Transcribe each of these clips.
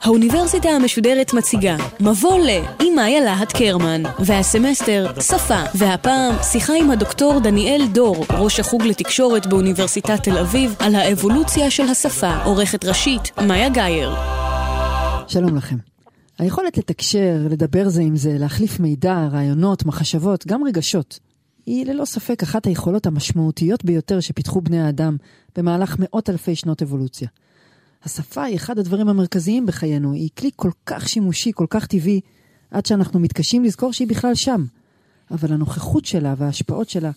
האוניברסיטה המשודרת מציגה מבוא ל עם מאיה להט קרמן והסמסטר שפה והפעם שיחה עם הדוקטור דניאל דור ראש החוג לתקשורת באוניברסיטת תל אביב על האבולוציה של השפה עורכת ראשית מאיה גאייר שלום לכם. היכולת לתקשר, לדבר זה עם זה, להחליף מידע, רעיונות, מחשבות, גם רגשות, היא ללא ספק אחת היכולות המשמעותיות ביותר שפיתחו בני האדם במהלך מאות אלפי שנות אבולוציה. השפה היא אחד הדברים המרכזיים בחיינו, היא כלי כל כך שימושי, כל כך טבעי, עד שאנחנו מתקשים לזכור שהיא בכלל שם. אבל הנוכחות שלה וההשפעות שלה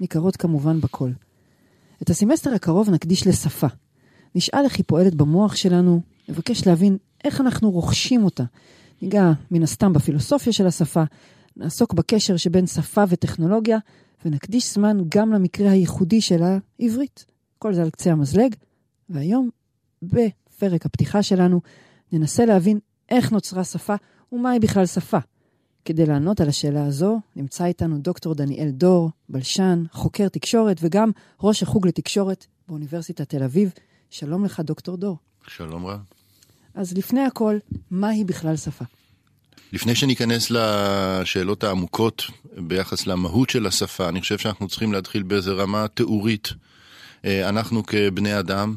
ניכרות כמובן בכל. את הסמסטר הקרוב נקדיש לשפה. נשאל איך היא פועלת במוח שלנו, נבקש להבין איך אנחנו רוכשים אותה. ניגע מן הסתם בפילוסופיה של השפה, נעסוק בקשר שבין שפה וטכנולוגיה, ונקדיש זמן גם למקרה הייחודי של העברית. כל זה על קצה המזלג, והיום בפרק הפתיחה שלנו ננסה להבין איך נוצרה שפה ומהי בכלל שפה. כדי לענות על השאלה הזו, נמצא איתנו דוקטור דניאל דור, בלשן, חוקר תקשורת וגם ראש החוג לתקשורת באוניברסיטת תל אביב. שלום לך, דוקטור דור. שלום רב. אז לפני הכל, מהי בכלל שפה? לפני שניכנס לשאלות העמוקות ביחס למהות של השפה, אני חושב שאנחנו צריכים להתחיל באיזה רמה תיאורית. אה, אנחנו כבני אדם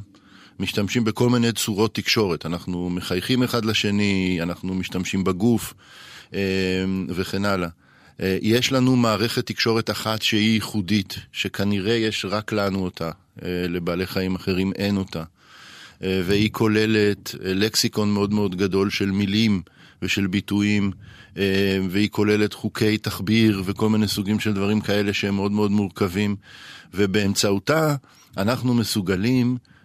משתמשים בכל מיני צורות תקשורת. אנחנו מחייכים אחד לשני, אנחנו משתמשים בגוף אה, וכן הלאה. אה, יש לנו מערכת תקשורת אחת שהיא ייחודית, שכנראה יש רק לנו אותה, לבעלי חיים אחרים אין אותה. והיא כוללת לקסיקון מאוד מאוד גדול של מילים. ושל ביטויים, אה, והיא כוללת חוקי תחביר וכל מיני סוגים של דברים כאלה שהם מאוד מאוד מורכבים, ובאמצעותה אנחנו מסוגלים אה,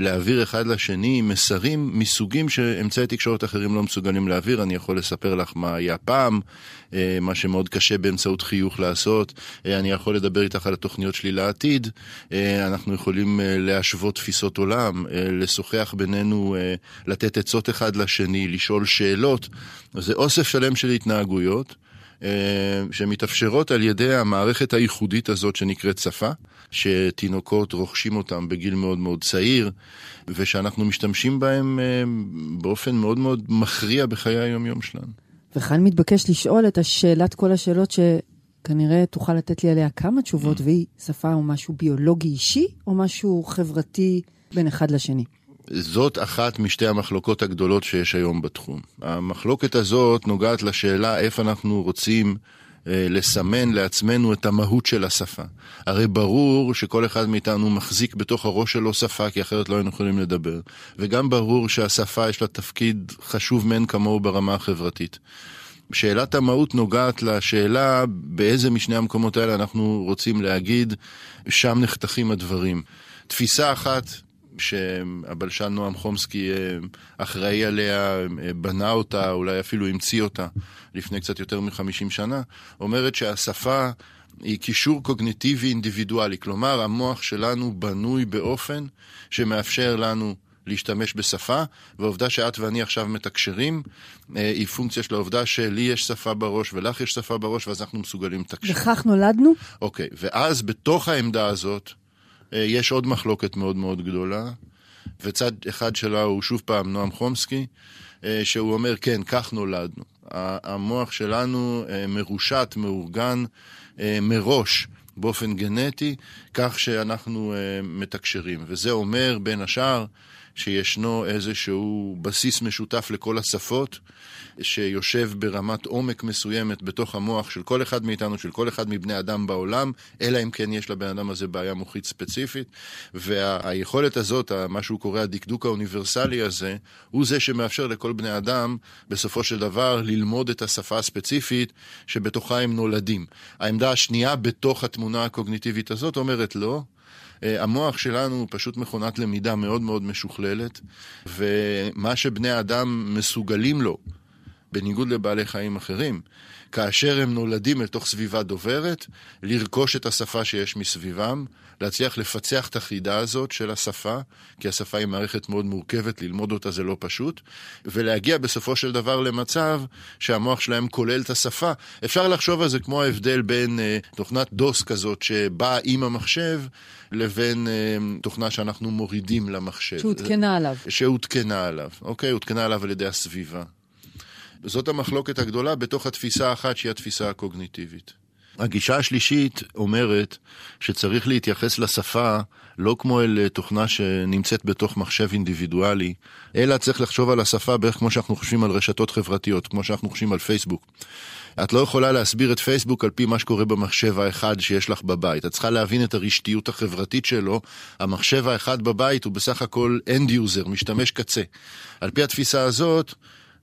להעביר אחד לשני מסרים מסוגים שאמצעי תקשורת אחרים לא מסוגלים להעביר. אני יכול לספר לך מה היה פעם, אה, מה שמאוד קשה באמצעות חיוך לעשות. אה, אני יכול לדבר איתך על התוכניות שלי לעתיד. אנחנו יכולים להשוות תפיסות עולם, לשוחח בינינו, לתת עצות אחד לשני, לשאול שאלות. זה אוסף שלם של התנהגויות. שמתאפשרות על ידי המערכת הייחודית הזאת שנקראת שפה. שתינוקות רוכשים אותם בגיל מאוד מאוד צעיר, ושאנחנו משתמשים בהם אה, באופן מאוד מאוד מכריע בחיי היום-יום שלנו. וכאן מתבקש לשאול את השאלת כל השאלות שכנראה תוכל לתת לי עליה כמה תשובות, mm. והיא שפה או משהו ביולוגי אישי, או משהו חברתי בין אחד לשני? זאת אחת משתי המחלוקות הגדולות שיש היום בתחום. המחלוקת הזאת נוגעת לשאלה איפה אנחנו רוצים אה, לסמן לעצמנו את המהות של השפה. הרי ברור שכל אחד מאיתנו מחזיק בתוך הראש שלו שפה, כי אחרת לא היינו יכולים לדבר. וגם ברור שהשפה יש לה תפקיד חשוב מאין כמוהו ברמה החברתית. שאלת המהות נוגעת לשאלה באיזה משני המקומות האלה אנחנו רוצים להגיד, שם נחתכים הדברים. תפיסה אחת שהבלשן נועם חומסקי אה, אחראי עליה, אה, בנה אותה, אולי אפילו המציא אותה לפני קצת יותר מחמישים שנה, אומרת שהשפה היא קישור קוגניטיבי אינדיבידואלי. כלומר, המוח שלנו בנוי באופן שמאפשר לנו להשתמש בשפה, והעובדה שאת ואני עכשיו מתקשרים, אה, היא פונקציה של העובדה שלי יש שפה בראש ולך יש שפה בראש, ואז אנחנו מסוגלים לתקשר. וכך נולדנו? אוקיי, ואז בתוך העמדה הזאת, יש עוד מחלוקת מאוד מאוד גדולה, וצד אחד שלה הוא שוב פעם נועם חומסקי, אה, שהוא אומר, כן, כך נולדנו. המוח שלנו אה, מרושת, מאורגן מראש. באופן גנטי, כך שאנחנו מתקשרים. וזה אומר, בין השאר, שישנו איזשהו בסיס משותף לכל השפות, שיושב ברמת עומק מסוימת בתוך המוח של כל אחד מאיתנו, של כל אחד מבני אדם בעולם, אלא אם כן יש לבן אדם הזה בעיה מוחית ספציפית. והיכולת הזאת, מה שהוא קורא הדקדוק האוניברסלי הזה, הוא זה שמאפשר לכל בני אדם, בסופו של דבר, ללמוד את השפה הספציפית שבתוכה הם נולדים. העמדה השנייה בתוך התמונה הקוגניטיבית הזאת אומרת לא, המוח שלנו הוא פשוט מכונת למידה מאוד מאוד משוכללת, ומה שבני אדם מסוגלים לו, בניגוד לבעלי חיים אחרים, כאשר הם נולדים לתוך סביבה דוברת, לרכוש את השפה שיש מסביבם, להצליח לפצח את החידה הזאת של השפה, כי השפה היא מערכת מאוד מורכבת, ללמוד אותה זה לא פשוט, ולהגיע בסופו של דבר למצב שהמוח שלהם כולל את השפה. אפשר לחשוב על זה כמו ההבדל בין אה, תוכנת דוס כזאת שבאה עם המחשב, לבין אה, תוכנה שאנחנו מורידים למחשב. שהותקנה עליו. שהותקנה עליו, אוקיי? הותקנה עליו על ידי הסביבה. זאת המחלוקת הגדולה בתוך התפיסה האחת שהיא התפיסה הקוגניטיבית. הגישה השלישית אומרת שצריך להתייחס לשפה לא כמו אל תוכנה שנמצאת בתוך מחשב אינדיבידואלי, אלא צריך לחשוב על השפה בערך כמו שאנחנו חושבים על רשתות חברתיות, כמו שאנחנו חושבים על פייסבוק. את לא יכולה להסביר את פייסבוק על פי מה שקורה במחשב האחד שיש לך בבית. את צריכה להבין את הרשתיות החברתית שלו. המחשב האחד בבית הוא בסך הכל end user, משתמש קצה. על פי התפיסה הזאת,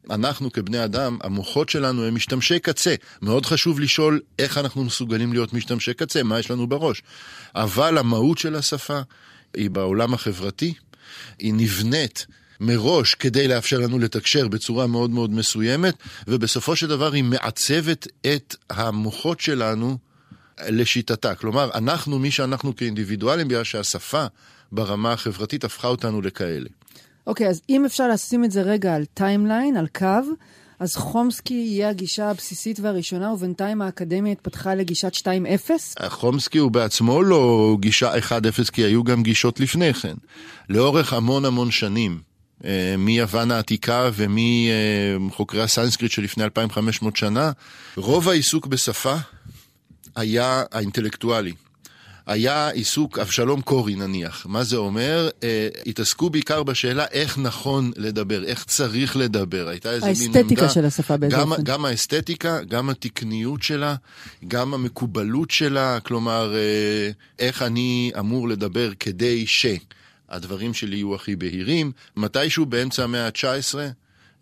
אנחנו כבני אדם, המוחות שלנו הם משתמשי קצה. מאוד חשוב לשאול איך אנחנו מסוגלים להיות משתמשי קצה, מה יש לנו בראש. אבל המהות של השפה היא בעולם החברתי, היא נבנית מראש כדי לאפשר לנו לתקשר בצורה מאוד מאוד מסוימת, ובסופו של דבר היא מעצבת את המוחות שלנו לשיטתה. כלומר, אנחנו, מי שאנחנו כאינדיבידואלים, בגלל שהשפה ברמה החברתית הפכה אותנו לכאלה. אוקיי, okay, אז אם אפשר לשים את זה רגע על timeline, על קו, אז חומסקי יהיה הגישה הבסיסית והראשונה, ובינתיים האקדמיה התפתחה לגישת 2.0? חומסקי הוא בעצמו לא גישה 1.0, כי היו גם גישות לפני כן. לאורך המון המון שנים, אה, מיוון העתיקה ומחוקרי הסנסקריט שלפני 2,500 שנה, רוב העיסוק בשפה היה האינטלקטואלי. היה עיסוק, אבשלום קורי נניח. מה זה אומר? אה, התעסקו בעיקר בשאלה איך נכון לדבר, איך צריך לדבר. הייתה איזה מין עמדה... האסתטיקה של השפה באיזה אופן. גם האסתטיקה, גם התקניות שלה, גם המקובלות שלה, כלומר, אה, איך אני אמור לדבר כדי ש... הדברים שלי יהיו הכי בהירים. מתישהו באמצע המאה ה-19 אה,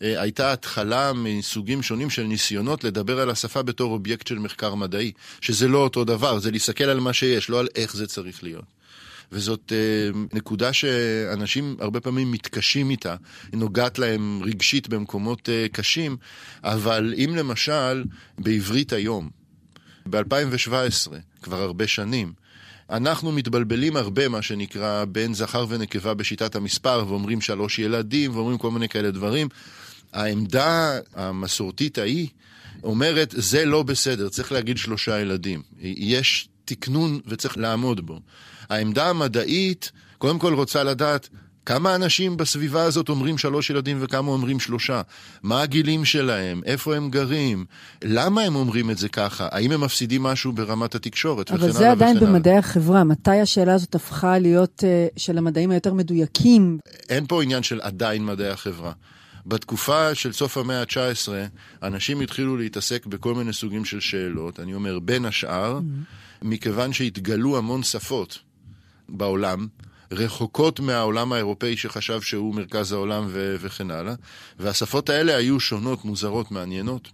הייתה התחלה מסוגים שונים של ניסיונות לדבר על השפה בתור אובייקט של מחקר מדעי, שזה לא אותו דבר, זה להסתכל על מה שיש, לא על איך זה צריך להיות. וזאת אה, נקודה שאנשים הרבה פעמים מתקשים איתה, היא נוגעת להם רגשית במקומות אה, קשים, אבל אם למשל בעברית היום, ב-2017, כבר הרבה שנים, אנחנו מתבלבלים הרבה, מה שנקרא, בין זכר ונקבה בשיטת המספר, ואומרים שלוש ילדים, ואומרים כל מיני כאלה דברים. העמדה המסורתית ההיא אומרת, זה לא בסדר, צריך להגיד שלושה ילדים. יש תקנון וצריך לעמוד בו. העמדה המדעית, קודם כל רוצה לדעת כמה אנשים בסביבה הזאת אומרים שלוש ילדים וכמה אומרים שלושה? מה הגילים שלהם? איפה הם גרים? למה הם אומרים את זה ככה? האם הם מפסידים משהו ברמת התקשורת? אבל זה עדיין במדעי החברה. מתי השאלה הזאת הפכה להיות uh, של המדעים היותר מדויקים? אין פה עניין של עדיין מדעי החברה. בתקופה של סוף המאה ה-19, אנשים התחילו להתעסק בכל מיני סוגים של שאלות, אני אומר, בין השאר, mm-hmm. מכיוון שהתגלו המון שפות בעולם, רחוקות מהעולם האירופאי שחשב שהוא מרכז העולם ו- וכן הלאה, והשפות האלה היו שונות, מוזרות, מעניינות.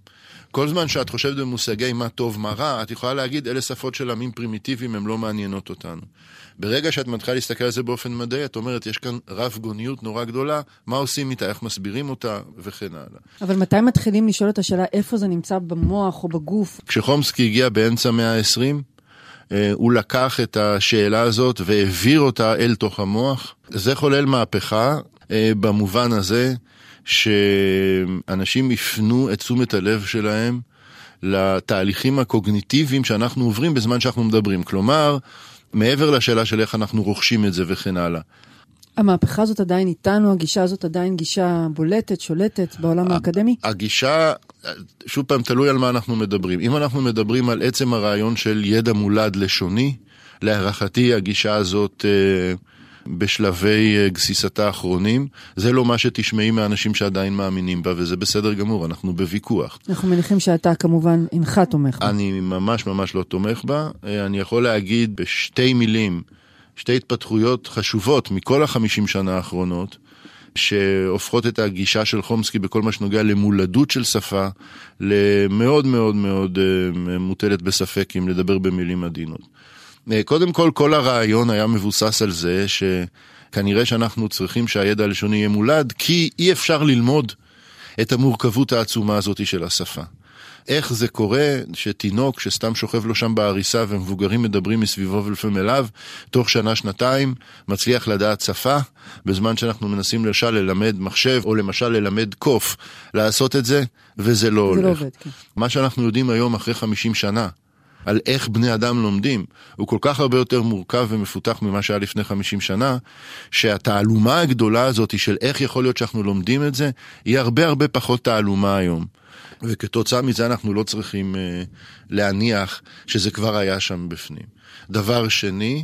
כל זמן שאת חושבת במושגי מה טוב, מה רע, את יכולה להגיד, אלה שפות של עמים פרימיטיביים, הן לא מעניינות אותנו. ברגע שאת מתחילה להסתכל על זה באופן מדעי, את אומרת, יש כאן רב גוניות נורא גדולה, מה עושים איתה, איך מסבירים אותה, וכן הלאה. אבל מתי מתחילים לשאול את השאלה איפה זה נמצא במוח או בגוף? כשחומסקי הגיע באמצע המאה ה-20, אה, הוא לקח את השאלה הזאת והעביר אותה אל תוך המוח. זה חולל מהפכה אה, במובן הזה שאנשים יפנו את תשומת הלב שלהם לתהליכים הקוגניטיביים שאנחנו עוברים בזמן שאנחנו מדברים. כלומר, מעבר לשאלה של איך אנחנו רוכשים את זה וכן הלאה. המהפכה הזאת עדיין איתנו, הגישה הזאת עדיין גישה בולטת, שולטת בעולם האקדמי? הגישה, שוב פעם, תלוי על מה אנחנו מדברים. אם אנחנו מדברים על עצם הרעיון של ידע מולד לשוני, להערכתי הגישה הזאת אה, בשלבי אה, גסיסתה האחרונים, זה לא מה שתשמעי מאנשים שעדיין מאמינים בה, וזה בסדר גמור, אנחנו בוויכוח. אנחנו מניחים שאתה כמובן אינך תומך בה. אני ממש ממש לא תומך בה. אה, אני יכול להגיד בשתי מילים, שתי התפתחויות חשובות מכל החמישים שנה האחרונות, שהופכות את הגישה של חומסקי בכל מה שנוגע למולדות של שפה למאוד מאוד מאוד אה, מוטלת בספק, אם לדבר במילים עדינות. אה, קודם כל, כל הרעיון היה מבוסס על זה שכנראה שאנחנו צריכים שהידע הלשוני יהיה מולד, כי אי אפשר ללמוד את המורכבות העצומה הזאת של השפה. איך זה קורה שתינוק שסתם שוכב לו שם בעריסה ומבוגרים מדברים מסביבו ולפעמים אליו, תוך שנה-שנתיים מצליח לדעת שפה, בזמן שאנחנו מנסים למשל ללמד מחשב, או למשל ללמד קוף לעשות את זה, וזה לא זה הולך. לא עובד, כן. מה שאנחנו יודעים היום אחרי 50 שנה, על איך בני אדם לומדים, הוא כל כך הרבה יותר מורכב ומפותח ממה שהיה לפני 50 שנה, שהתעלומה הגדולה הזאת של איך יכול להיות שאנחנו לומדים את זה, היא הרבה הרבה פחות תעלומה היום. וכתוצאה מזה אנחנו לא צריכים אה, להניח שזה כבר היה שם בפנים. דבר שני,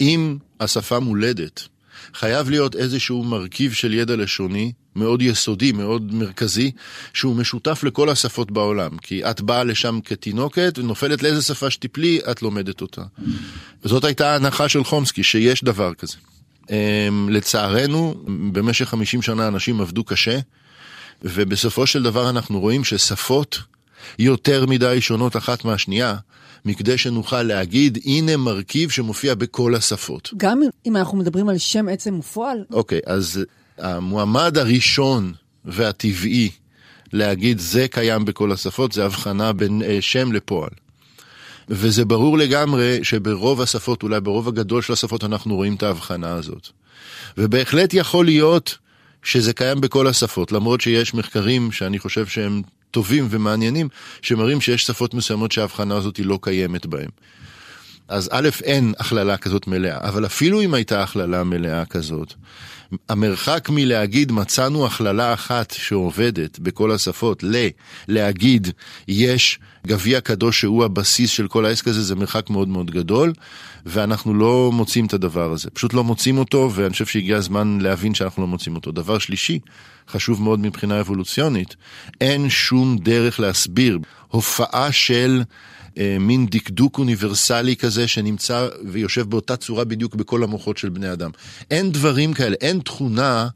אם השפה מולדת, חייב להיות איזשהו מרכיב של ידע לשוני מאוד יסודי, מאוד מרכזי, שהוא משותף לכל השפות בעולם. כי את באה לשם כתינוקת ונופלת לאיזה שפה שתיפלי, את לומדת אותה. וזאת הייתה ההנחה של חומסקי, שיש דבר כזה. אמ, לצערנו, במשך 50 שנה אנשים עבדו קשה, ובסופו של דבר אנחנו רואים ששפות יותר מדי שונות אחת מהשנייה, מכדי שנוכל להגיד, הנה מרכיב שמופיע בכל השפות. גם אם אנחנו מדברים על שם עצם ופועל, אוקיי, אז המועמד הראשון והטבעי להגיד זה קיים בכל השפות, זה הבחנה בין אה, שם לפועל. וזה ברור לגמרי שברוב השפות, אולי ברוב הגדול של השפות, אנחנו רואים את ההבחנה הזאת. ובהחלט יכול להיות שזה קיים בכל השפות, למרות שיש מחקרים שאני חושב שהם טובים ומעניינים, שמראים שיש שפות מסוימות שההבחנה הזאת לא קיימת בהן. אז א', אין הכללה כזאת מלאה, אבל אפילו אם הייתה הכללה מלאה כזאת, המרחק מלהגיד מצאנו הכללה אחת שעובדת בכל השפות, ל- להגיד יש גביע קדוש שהוא הבסיס של כל העסק הזה, זה מרחק מאוד מאוד גדול, ואנחנו לא מוצאים את הדבר הזה. פשוט לא מוצאים אותו, ואני חושב שהגיע הזמן להבין שאנחנו לא מוצאים אותו. דבר שלישי, חשוב מאוד מבחינה אבולוציונית, אין שום דרך להסביר הופעה של... אה, מין דקדוק אוניברסלי כזה שנמצא ויושב באותה צורה בדיוק בכל המוחות של בני אדם. אין דברים כאלה, אין תכונה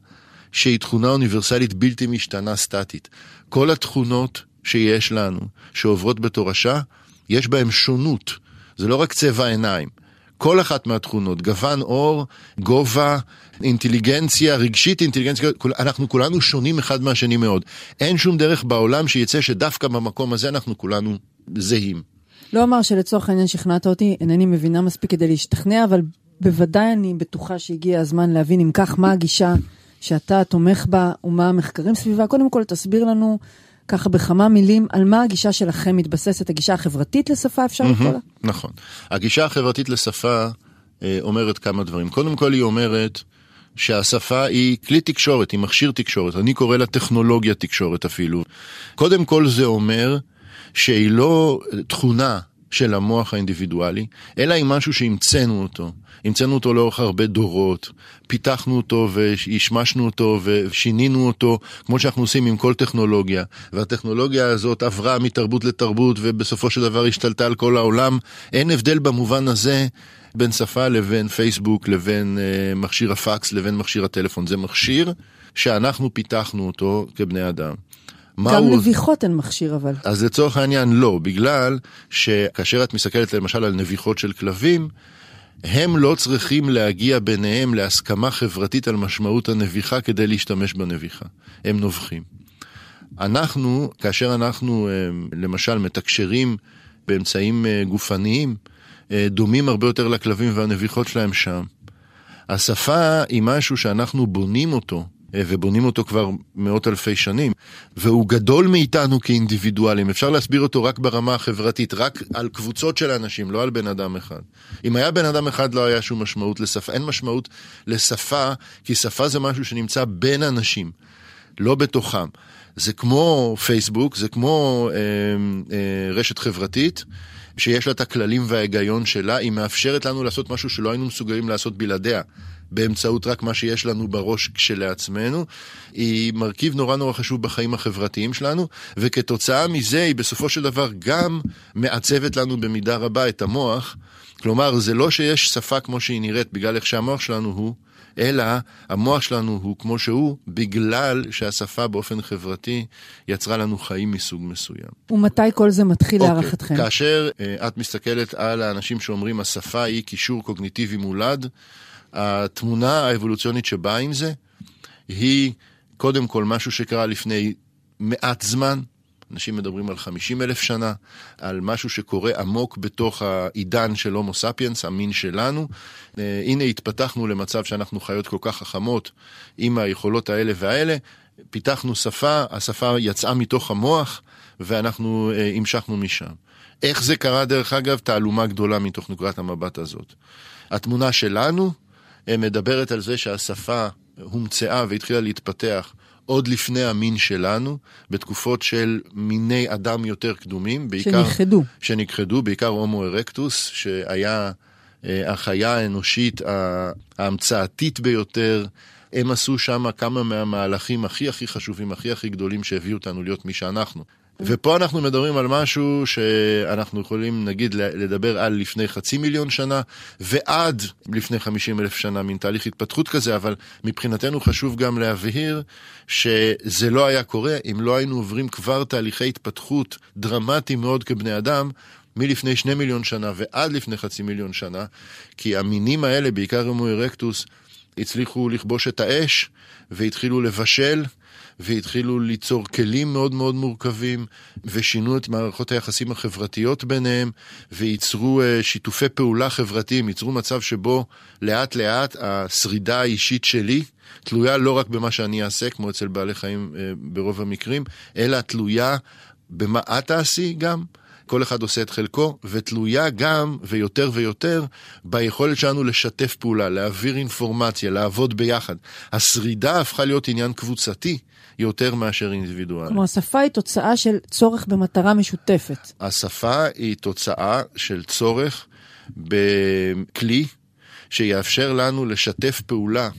שהיא תכונה אוניברסלית בלתי משתנה סטטית. כל התכונות שיש לנו, שעוברות בתורשה, יש בהן שונות. זה לא רק צבע עיניים. כל אחת מהתכונות, גוון עור, גובה, אינטליגנציה, רגשית אינטליגנציה, אנחנו כולנו שונים אחד מהשני מאוד. אין שום דרך בעולם שיצא שדווקא במקום הזה אנחנו כולנו זהים. לא אומר שלצורך העניין שכנעת אותי, אינני מבינה מספיק כדי להשתכנע, אבל בוודאי אני בטוחה שהגיע הזמן להבין אם כך מה הגישה שאתה תומך בה ומה המחקרים סביבה. קודם כל תסביר לנו ככה בכמה מילים על מה הגישה שלכם מתבססת, הגישה החברתית לשפה אפשר לקרוא לה? נכון. הגישה החברתית לשפה אה, אומרת כמה דברים. קודם כל היא אומרת שהשפה היא כלי תקשורת, היא מכשיר תקשורת. אני קורא לה טכנולוגיה תקשורת אפילו. קודם כל זה אומר שהיא לא תכונה של המוח האינדיבידואלי, אלא היא משהו שהמצאנו אותו. המצאנו אותו לאורך הרבה דורות, פיתחנו אותו והשמשנו אותו ושינינו אותו, כמו שאנחנו עושים עם כל טכנולוגיה. והטכנולוגיה הזאת עברה מתרבות לתרבות ובסופו של דבר השתלטה על כל העולם. אין הבדל במובן הזה בין שפה לבין פייסבוק, לבין אה, מכשיר הפקס, לבין מכשיר הטלפון. זה מכשיר שאנחנו פיתחנו אותו כבני אדם. גם הוא... נביחות הן מכשיר אבל. אז לצורך העניין לא, בגלל שכאשר את מסתכלת למשל על נביחות של כלבים, הם לא צריכים להגיע ביניהם להסכמה חברתית על משמעות הנביחה כדי להשתמש בנביחה. הם נובחים. אנחנו, כאשר אנחנו אה, למשל מתקשרים באמצעים אה, גופניים, אה, דומים הרבה יותר לכלבים והנביחות שלהם שם. השפה היא משהו שאנחנו בונים אותו ובונים אותו כבר מאות אלפי שנים, והוא גדול מאיתנו כאינדיבידואלים, אפשר להסביר אותו רק ברמה החברתית, רק על קבוצות של אנשים, לא על בן אדם אחד. אם היה בן אדם אחד לא היה שום משמעות לשפה, אין משמעות לשפה, כי שפה זה משהו שנמצא בין אנשים, לא בתוכם. זה כמו פייסבוק, זה כמו אה, אה, רשת חברתית. שיש לה את הכללים וההיגיון שלה, היא מאפשרת לנו לעשות משהו שלא היינו מסוגלים לעשות בלעדיה. באמצעות רק מה שיש לנו בראש כשלעצמנו, היא מרכיב נורא נורא חשוב בחיים החברתיים שלנו, וכתוצאה מזה היא בסופו של דבר גם מעצבת לנו במידה רבה את המוח. כלומר, זה לא שיש שפה כמו שהיא נראית בגלל איך שהמוח שלנו הוא, אלא המוח שלנו הוא כמו שהוא, בגלל שהשפה באופן חברתי יצרה לנו חיים מסוג מסוים. ומתי כל זה מתחיל okay. להערכתכם? כאשר uh, את מסתכלת על האנשים שאומרים השפה היא קישור קוגניטיבי מולד, התמונה האבולוציונית שבאה עם זה היא קודם כל משהו שקרה לפני מעט זמן, אנשים מדברים על 50 אלף שנה, על משהו שקורה עמוק בתוך העידן של הומו ספיאנס, המין שלנו. אה, הנה התפתחנו למצב שאנחנו חיות כל כך חכמות עם היכולות האלה והאלה, פיתחנו שפה, השפה יצאה מתוך המוח, ואנחנו אה, המשכנו משם. איך זה קרה, דרך אגב, תעלומה גדולה מתוך נקודת המבט הזאת. התמונה שלנו מדברת על זה שהשפה הומצאה והתחילה להתפתח עוד לפני המין שלנו, בתקופות של מיני אדם יותר קדומים, בעיקר... שנכחדו. שנכחדו, בעיקר הומו ארקטוס, שהיה אה, החיה האנושית ההמצאתית ביותר. הם עשו שם כמה מהמהלכים הכי הכי חשובים, הכי הכי גדולים שהביאו אותנו להיות מי שאנחנו. ופה אנחנו מדברים על משהו שאנחנו יכולים נגיד לדבר על לפני חצי מיליון שנה ועד לפני חמישים אלף שנה, מין תהליך התפתחות כזה, אבל מבחינתנו חשוב גם להבהיר שזה לא היה קורה אם לא היינו עוברים כבר תהליכי התפתחות דרמטיים מאוד כבני אדם. מלפני שני מיליון שנה ועד לפני חצי מיליון שנה, כי המינים האלה, בעיקר הומו ארקטוס, הצליחו לכבוש את האש והתחילו לבשל והתחילו ליצור כלים מאוד מאוד מורכבים, ושינו את מערכות היחסים החברתיות ביניהם, וייצרו uh, שיתופי פעולה חברתיים, ייצרו מצב שבו לאט לאט השרידה האישית שלי תלויה לא רק במה שאני אעשה, כמו אצל בעלי חיים uh, ברוב המקרים, אלא תלויה במה את תעשי גם. כל אחד עושה את חלקו, ותלויה גם, ויותר ויותר, ביכולת שלנו לשתף פעולה, להעביר אינפורמציה, לעבוד ביחד. השרידה הפכה להיות עניין קבוצתי, יותר מאשר אינדיבידואלי. כלומר, השפה היא תוצאה של צורך במטרה משותפת. השפה היא תוצאה של צורך בכלי שיאפשר לנו לשתף פעולה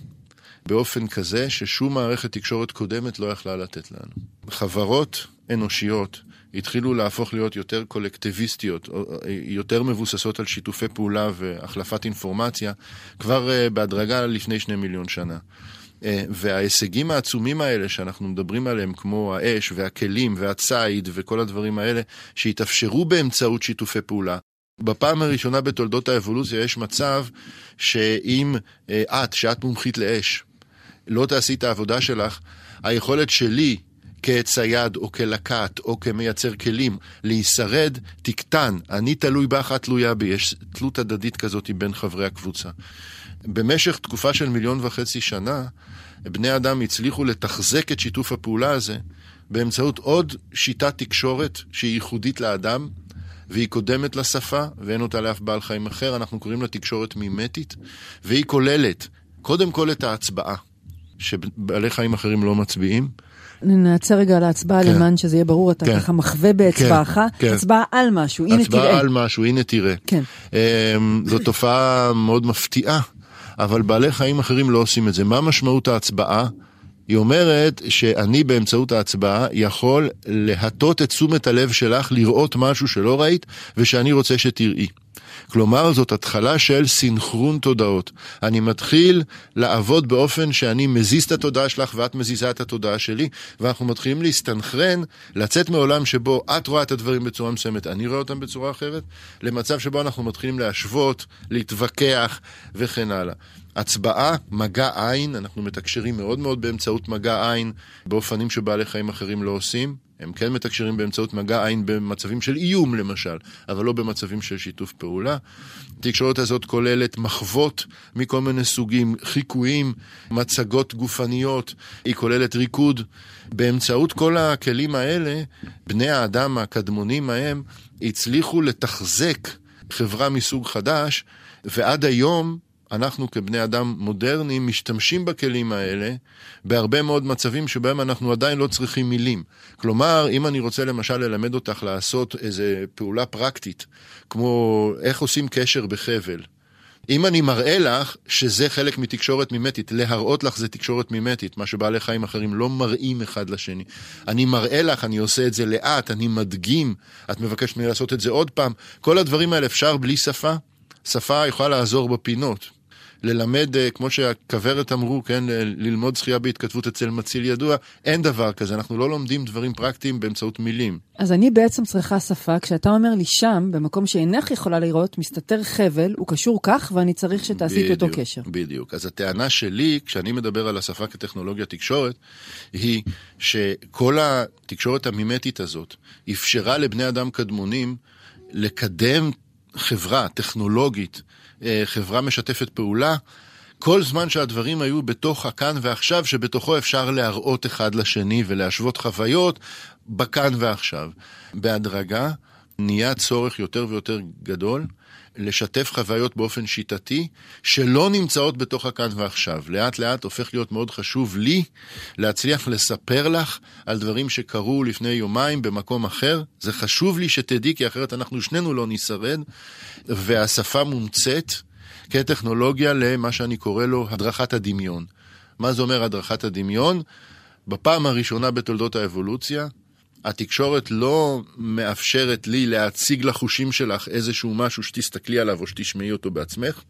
באופן כזה ששום מערכת תקשורת קודמת לא יכלה לתת לנו. חברות אנושיות התחילו להפוך להיות יותר קולקטיביסטיות, יותר מבוססות על שיתופי פעולה והחלפת אינפורמציה, כבר אה, בהדרגה לפני שני מיליון שנה. אה, וההישגים העצומים האלה שאנחנו מדברים עליהם, כמו האש והכלים והציד וכל הדברים האלה, שהתאפשרו באמצעות שיתופי פעולה, בפעם הראשונה בתולדות האבולוציה יש מצב שאם אה, את, שאת מומחית לאש, לא תעשי את העבודה שלך, היכולת שלי כצייד או כלקט או כמייצר כלים להישרד תקטן. אני תלוי בך, את תלויה בי. יש תלות הדדית כזאת בין חברי הקבוצה. במשך תקופה של מיליון וחצי שנה, בני אדם הצליחו לתחזק את שיתוף הפעולה הזה באמצעות עוד שיטת תקשורת שהיא ייחודית לאדם, והיא קודמת לשפה, ואין אותה לאף בעל חיים אחר, אנחנו קוראים לה תקשורת מימטית, והיא כוללת קודם כל את ההצבעה, שבעלי חיים אחרים לא מצביעים. נעצר רגע על ההצבעה כן. למען שזה יהיה ברור, אתה כן. ככה מחווה באצבעך, כן. כן. הצבעה על משהו, הנה הצבעה תראה. הצבעה על משהו, הנה תראה. כן. אמ, זו תופעה מאוד מפתיעה. אבל בעלי חיים אחרים לא עושים את זה. מה משמעות ההצבעה? היא אומרת שאני באמצעות ההצבעה יכול להטות את תשומת הלב שלך לראות משהו שלא ראית ושאני רוצה שתראי. כלומר, זאת התחלה של סינכרון תודעות. אני מתחיל לעבוד באופן שאני מזיז את התודעה שלך ואת מזיזה את התודעה שלי, ואנחנו מתחילים להסתנכרן, לצאת מעולם שבו את רואה את הדברים בצורה מסוימת, אני רואה אותם בצורה אחרת, למצב שבו אנחנו מתחילים להשוות, להתווכח וכן הלאה. הצבעה, מגע עין, אנחנו מתקשרים מאוד מאוד באמצעות מגע עין באופנים שבעלי חיים אחרים לא עושים. הם כן מתקשרים באמצעות מגע עין במצבים של איום למשל, אבל לא במצבים של שיתוף פעולה. התקשורת הזאת כוללת מחוות מכל מיני סוגים, חיקויים, מצגות גופניות, היא כוללת ריקוד. באמצעות כל הכלים האלה, בני האדם הקדמונים ההם הצליחו לתחזק חברה מסוג חדש, ועד היום אנחנו כבני אדם מודרניים משתמשים בכלים האלה בהרבה מאוד מצבים שבהם אנחנו עדיין לא צריכים מילים. כלומר, אם אני רוצה למשל ללמד אותך לעשות איזו פעולה פרקטית, כמו איך עושים קשר בחבל, אם אני מראה לך שזה חלק מתקשורת מימטית, להראות לך זה תקשורת מימטית, מה שבעלי חיים אחרים לא מראים אחד לשני. אני מראה לך, אני עושה את זה לאט, אני מדגים, את מבקשת ממני לעשות את זה עוד פעם. כל הדברים האלה אפשר בלי שפה. שפה יכולה לעזור בפינות. ללמד, אה, כמו שהכוורת אמרו, כן, ללמוד שחייה בהתכתבות אצל מציל ידוע, אין דבר כזה, אנחנו לא לומדים דברים פרקטיים באמצעות מילים. אז אני בעצם צריכה שפה, כשאתה אומר לי שם, במקום שאינך יכולה לראות, מסתתר חבל, הוא קשור כך, ואני צריך שתעשי את אותו קשר. בדיוק. אז הטענה שלי, כשאני מדבר על השפה כטכנולוגיה תקשורת, היא שכל התקשורת המימטית הזאת אפשרה לבני אדם קדמונים לקדם חברה טכנולוגית, אה, חברה משתפת פעולה, כל זמן שהדברים היו בתוך הכאן ועכשיו, שבתוכו אפשר להראות אחד לשני ולהשוות חוויות בכאן ועכשיו. בהדרגה נהיה צורך יותר ויותר גדול לשתף חוויות באופן שיטתי, שלא נמצאות בתוך הכאן ועכשיו. לאט לאט הופך להיות מאוד חשוב לי להצליח לספר לך על דברים שקרו לפני יומיים במקום אחר. זה חשוב לי שתדעי, כי אחרת אנחנו שנינו לא נשרד, והשפה מומצאת כטכנולוגיה למה שאני קורא לו הדרכת הדמיון. מה זה אומר הדרכת הדמיון? בפעם הראשונה בתולדות האבולוציה, התקשורת לא מאפשרת לי להציג לחושים שלך איזשהו משהו שתסתכלי עליו או שתשמעי אותו בעצמך,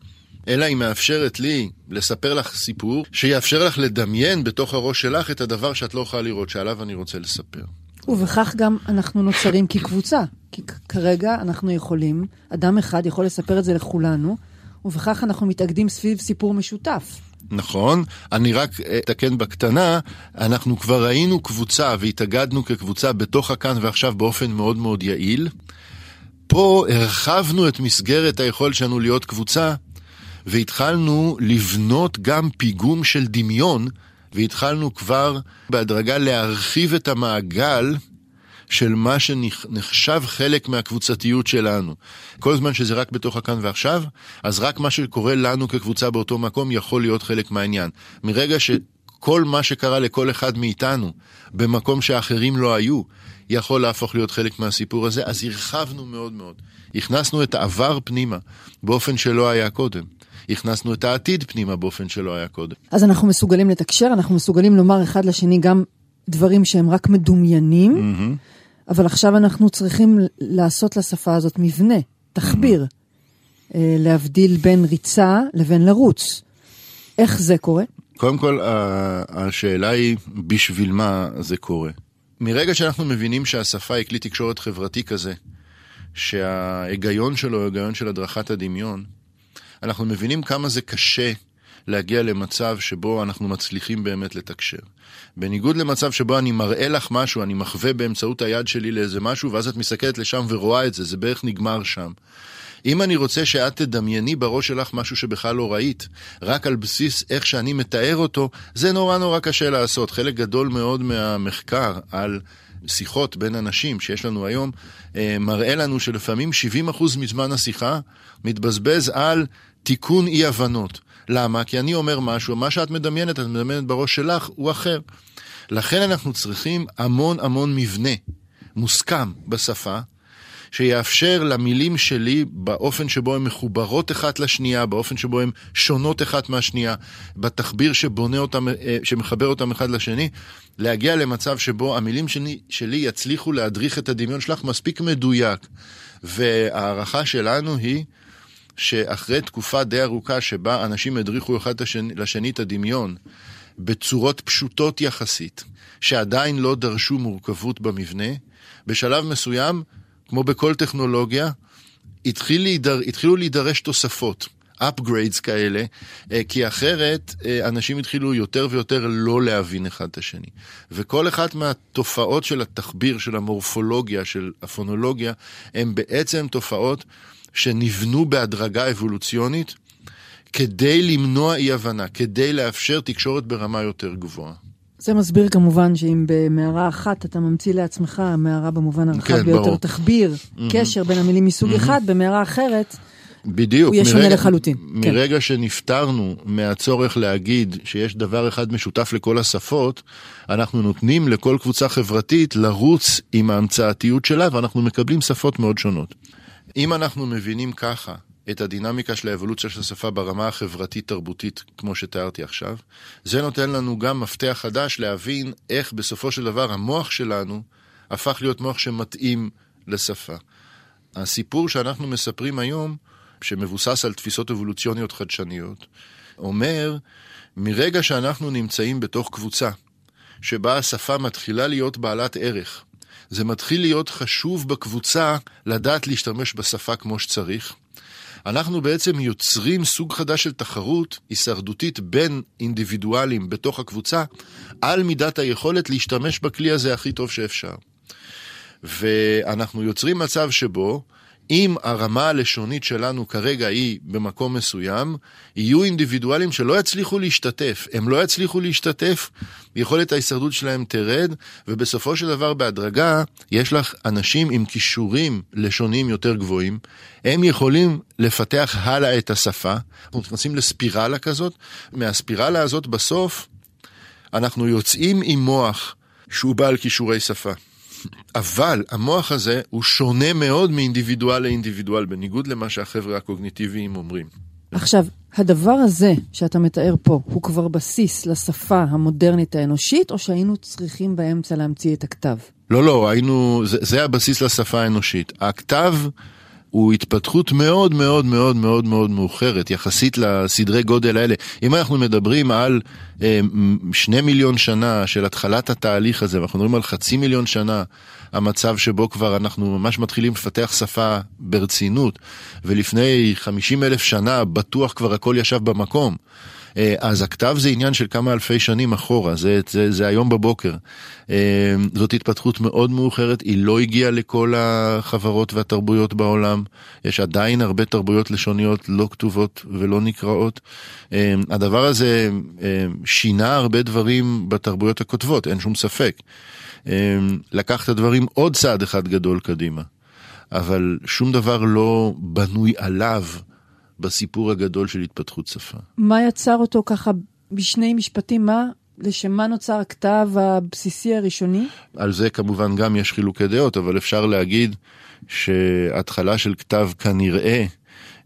אלא היא מאפשרת לי לספר לך סיפור שיאפשר לך לדמיין בתוך הראש שלך את הדבר שאת לא יכולה לראות, שעליו אני רוצה לספר. ובכך גם אנחנו נוצרים כקבוצה. כי כרגע אנחנו יכולים, אדם אחד יכול לספר את זה לכולנו, ובכך אנחנו מתאגדים סביב סיפור משותף. נכון, אני רק אתקן בקטנה, אנחנו כבר ראינו קבוצה והתאגדנו כקבוצה בתוך הכאן ועכשיו באופן מאוד מאוד יעיל. פה הרחבנו את מסגרת היכולת שלנו להיות קבוצה, והתחלנו לבנות גם פיגום של דמיון, והתחלנו כבר בהדרגה להרחיב את המעגל של מה שנחשב חלק מהקבוצתיות שלנו. כל זמן שזה רק בתוך הכאן ועכשיו, אז רק מה שקורה לנו כקבוצה באותו מקום יכול להיות חלק מהעניין. מרגע שכל מה שקרה לכל אחד מאיתנו במקום שאחרים לא היו, יכול להפוך להיות חלק מהסיפור הזה, אז הרחבנו מאוד מאוד. הכנסנו את העבר פנימה באופן שלא היה קודם. הכנסנו את העתיד פנימה באופן שלא היה קודם. אז אנחנו מסוגלים לתקשר, אנחנו מסוגלים לומר אחד לשני גם דברים שהם רק מדומיינים. Mm-hmm. אבל עכשיו אנחנו צריכים לעשות לשפה הזאת מבנה, תחביר, אה, להבדיל בין ריצה לבין לרוץ. איך זה קורה? קודם כל, השאלה היא בשביל מה זה קורה. מרגע שאנחנו מבינים שהשפה היא כלי תקשורת חברתי כזה, שההיגיון שלו הוא היגיון של הדרכת הדמיון, אנחנו מבינים כמה זה קשה להגיע למצב שבו אנחנו מצליחים באמת לתקשר. בניגוד למצב שבו אני מראה לך משהו, אני מחווה באמצעות היד שלי לאיזה משהו, ואז את מסתכלת לשם ורואה את זה, זה בערך נגמר שם. אם אני רוצה שאת תדמייני בראש שלך משהו שבכלל לא ראית, רק על בסיס איך שאני מתאר אותו, זה נורא נורא קשה לעשות. חלק גדול מאוד מהמחקר על שיחות בין אנשים שיש לנו היום, אה, מראה לנו שלפעמים 70% מזמן השיחה מתבזבז על תיקון אי-הבנות. למה? כי אני אומר משהו, מה שאת מדמיינת, את מדמיינת בראש שלך, הוא אחר. לכן אנחנו צריכים המון המון מבנה מוסכם בשפה, שיאפשר למילים שלי, באופן שבו הן מחוברות אחת לשנייה, באופן שבו הן שונות אחת מהשנייה, בתחביר שבונה אותם, אה, שמחבר אותם אחד לשני, להגיע למצב שבו המילים שלי, שלי יצליחו להדריך את הדמיון שלך מספיק מדויק. וההערכה שלנו היא שאחרי תקופה די ארוכה שבה אנשים הדריכו אחד לשני את הדמיון בצורות פשוטות יחסית, שעדיין לא דרשו מורכבות במבנה, בשלב מסוים, כמו בכל טכנולוגיה, התחיל להידר, התחילו להידרש תוספות. upgrades כאלה, אה, כי אחרת אה, אנשים התחילו יותר ויותר לא להבין אחד את השני. וכל אחת מהתופעות של התחביר, של המורפולוגיה, של הפונולוגיה, הן בעצם תופעות שנבנו בהדרגה אבולוציונית כדי למנוע אי-הבנה, כדי לאפשר תקשורת ברמה יותר גבוהה. זה מסביר כמובן שאם במערה אחת אתה ממציא לעצמך, מערה במובן הרחב כן, ביותר, ברור. תחביר, mm-hmm. קשר בין המילים מסוג mm-hmm. אחד, במערה אחרת, בדיוק. הוא יהיה שונה לחלוטין. כן. מרגע כן. שנפטרנו מהצורך להגיד שיש דבר אחד משותף לכל השפות, אנחנו נותנים לכל קבוצה חברתית לרוץ עם ההמצאתיות שלה, ואנחנו מקבלים שפות מאוד שונות. אם אנחנו מבינים ככה את הדינמיקה של האבולוציה של השפה ברמה החברתית-תרבותית, כמו שתיארתי עכשיו, זה נותן לנו גם מפתח חדש להבין איך בסופו של דבר המוח שלנו הפך להיות מוח שמתאים לשפה. הסיפור שאנחנו מספרים היום, שמבוסס על תפיסות אבולוציוניות חדשניות, אומר, מרגע שאנחנו נמצאים בתוך קבוצה, שבה השפה מתחילה להיות בעלת ערך, זה מתחיל להיות חשוב בקבוצה לדעת להשתמש בשפה כמו שצריך. אנחנו בעצם יוצרים סוג חדש של תחרות הישרדותית בין אינדיבידואלים בתוך הקבוצה על מידת היכולת להשתמש בכלי הזה הכי טוב שאפשר. ואנחנו יוצרים מצב שבו אם הרמה הלשונית שלנו כרגע היא במקום מסוים, יהיו אינדיבידואלים שלא יצליחו להשתתף. הם לא יצליחו להשתתף, יכולת ההישרדות שלהם תרד, ובסופו של דבר בהדרגה יש לך אנשים עם כישורים לשוניים יותר גבוהים, הם יכולים לפתח הלאה את השפה. אנחנו נכנסים לספירלה כזאת, מהספירלה הזאת בסוף אנחנו יוצאים עם מוח שהוא בעל כישורי שפה. אבל המוח הזה הוא שונה מאוד מאינדיבידואל לאינדיבידואל, בניגוד למה שהחבר'ה הקוגניטיביים אומרים. עכשיו, הדבר הזה שאתה מתאר פה, הוא כבר בסיס לשפה המודרנית האנושית, או שהיינו צריכים באמצע להמציא את הכתב? לא, לא, היינו, זה, זה הבסיס לשפה האנושית. הכתב הוא התפתחות מאוד מאוד מאוד מאוד מאוד מאוחרת יחסית לסדרי גודל האלה. אם אנחנו מדברים על אה, שני מיליון שנה של התחלת התהליך הזה, ואנחנו מדברים על חצי מיליון שנה, המצב שבו כבר אנחנו ממש מתחילים לפתח שפה ברצינות, ולפני חמישים אלף שנה בטוח כבר הכל ישב במקום. אה, אז הכתב זה עניין של כמה אלפי שנים אחורה, זה, זה, זה היום בבוקר. אה, זאת התפתחות מאוד מאוחרת, היא לא הגיעה לכל החברות והתרבויות בעולם. יש עדיין הרבה תרבויות לשוניות לא כתובות ולא נקראות. אה, הדבר הזה שינה הרבה דברים בתרבויות הכותבות, אין שום ספק. לקח את הדברים עוד צעד אחד גדול קדימה. אבל שום דבר לא בנוי עליו בסיפור הגדול של התפתחות שפה. מה יצר אותו ככה בשני משפטים? מה, לשם מה נוצר הכתב הבסיסי הראשוני? על זה כמובן גם יש חילוקי דעות, אבל אפשר להגיד שהתחלה של כתב כנראה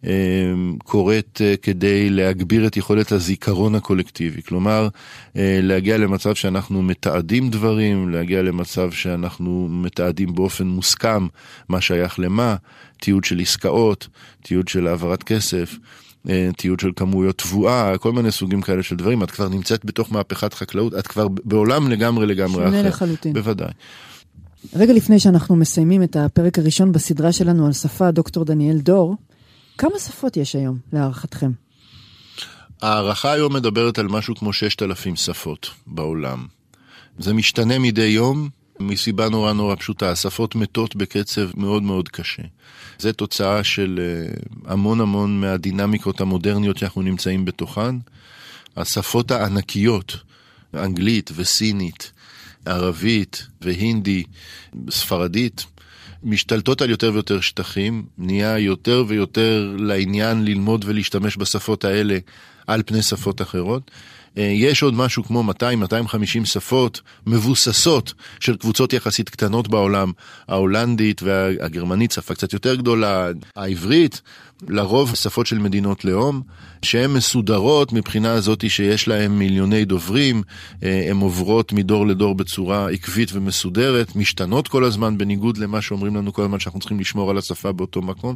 אמ, קורית אה, כדי להגביר את יכולת הזיכרון הקולקטיבי. כלומר, אה, להגיע למצב שאנחנו מתעדים דברים, להגיע למצב שאנחנו מתעדים באופן מוסכם מה שייך למה, תיעוד של עסקאות, תיעוד של העברת כסף. אה, תיעוד של כמויות תבואה, כל מיני סוגים כאלה של דברים, את כבר נמצאת בתוך מהפכת חקלאות, את כבר בעולם לגמרי לגמרי אחר. שונה לחלוטין. בוודאי. רגע לפני שאנחנו מסיימים את הפרק הראשון בסדרה שלנו על שפה, דוקטור דניאל דור, כמה שפות יש היום, להערכתכם? ההערכה היום מדברת על משהו כמו 6,000 שפות בעולם. זה משתנה מדי יום, מסיבה נורא נורא פשוטה, השפות מתות בקצב מאוד מאוד קשה. זה תוצאה של אה, המון המון מהדינמיקות המודרניות שאנחנו נמצאים בתוכן. השפות הענקיות, אנגלית וסינית, ערבית והינדי, ספרדית, משתלטות על יותר ויותר שטחים, נהיה יותר ויותר לעניין ללמוד ולהשתמש בשפות האלה על פני שפות אחרות. אה, יש עוד משהו כמו 200-250 שפות מבוססות של קבוצות יחסית קטנות בעולם, ההולנדית והגרמנית, שפה קצת יותר גדולה, העברית, לרוב שפות של מדינות לאום, שהן מסודרות מבחינה הזאת שיש להן מיליוני דוברים, אה, הן עוברות מדור לדור בצורה עקבית ומסודרת, משתנות כל הזמן, בניגוד למה שאומרים לנו כל הזמן שאנחנו צריכים לשמור על השפה באותו מקום,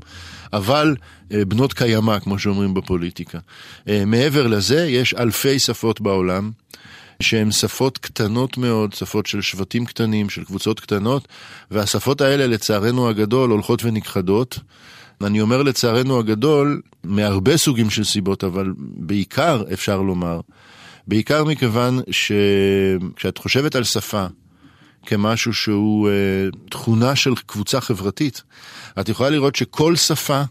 אבל אה, בנות קיימא, כמו שאומרים בפוליטיקה. אה, מעבר לזה, יש אלפי שפות בעולם. שהן שפות קטנות מאוד, שפות של שבטים קטנים, של קבוצות קטנות, והשפות האלה לצערנו הגדול הולכות ונכחדות. אני אומר לצערנו הגדול, מהרבה סוגים של סיבות, אבל בעיקר אפשר לומר, בעיקר מכיוון שכשאת חושבת על שפה כמשהו שהוא אה, תכונה של קבוצה חברתית, את יכולה לראות שכל שפה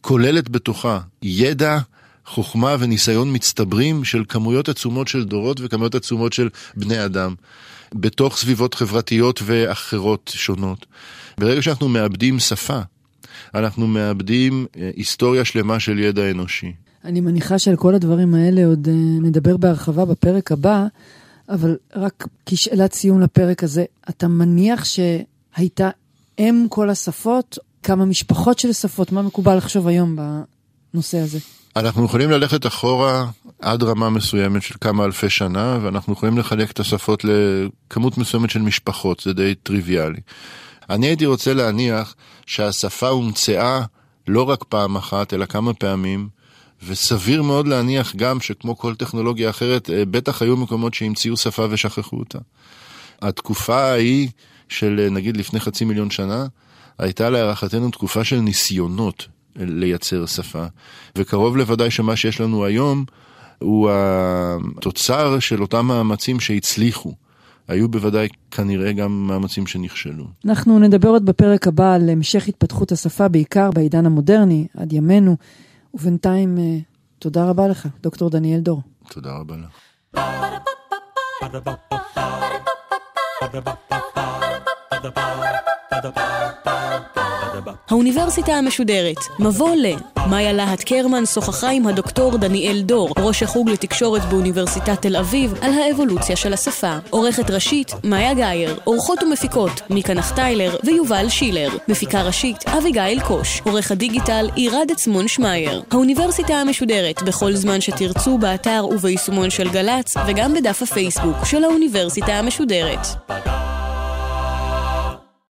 כוללת בתוכה ידע, חוכמה וניסיון מצטברים של כמויות עצומות של דורות וכמויות עצומות של בני אדם, בתוך סביבות חברתיות ואחרות שונות. ברגע שאנחנו מאבדים שפה, אנחנו מאבדים אה, היסטוריה שלמה של ידע אנושי. אני מניחה שעל כל הדברים האלה עוד אה, נדבר בהרחבה בפרק הבא, אבל רק כשאלת סיום לפרק הזה, אתה מניח שהייתה אם כל השפות, כמה משפחות של שפות, מה מקובל לחשוב היום בנושא הזה? אנחנו יכולים ללכת אחורה עד רמה מסוימת של כמה אלפי שנה, ואנחנו יכולים לחלק את השפות לכמות מסוימת של משפחות, זה די טריוויאלי. אני הייתי רוצה להניח שהשפה הומצאה לא רק פעם אחת, אלא כמה פעמים, וסביר מאוד להניח גם שכמו כל טכנולוגיה אחרת, אה, בטח היו מקומות שהמציאו שפה ושכחו אותה. התקופה ההיא של אה, נגיד לפני חצי מיליון שנה, הייתה להערכתנו תקופה של ניסיונות לייצר שפה, וקרוב לוודאי שמה שיש לנו היום הוא התוצר של אותם מאמצים שהצליחו. היו בוודאי כנראה גם מאמצים שנכשלו. אנחנו נדבר עוד בפרק הבא על המשך התפתחות השפה, בעיקר בעידן המודרני, עד ימינו, ובינתיים אה, תודה רבה לך, דוקטור דניאל דור. תודה רבה לך. האוניברסיטה המשודרת, מבוא ל... מאיה להט קרמן שוחחה עם הדוקטור דניאל דור, ראש החוג לתקשורת באוניברסיטת תל אביב, על האבולוציה של השפה. עורכת ראשית, מאיה גאייר. עורכות ומפיקות, מיקה נחטיילר ויובל שילר. מפיקה ראשית, אביגיל קוש. עורך הדיגיטל, עירד עצמון שמייר. האוניברסיטה המשודרת, בכל זמן שתרצו, באתר וביישומון של גל"צ, וגם בדף הפייסבוק של האוניברסיטה המשודרת.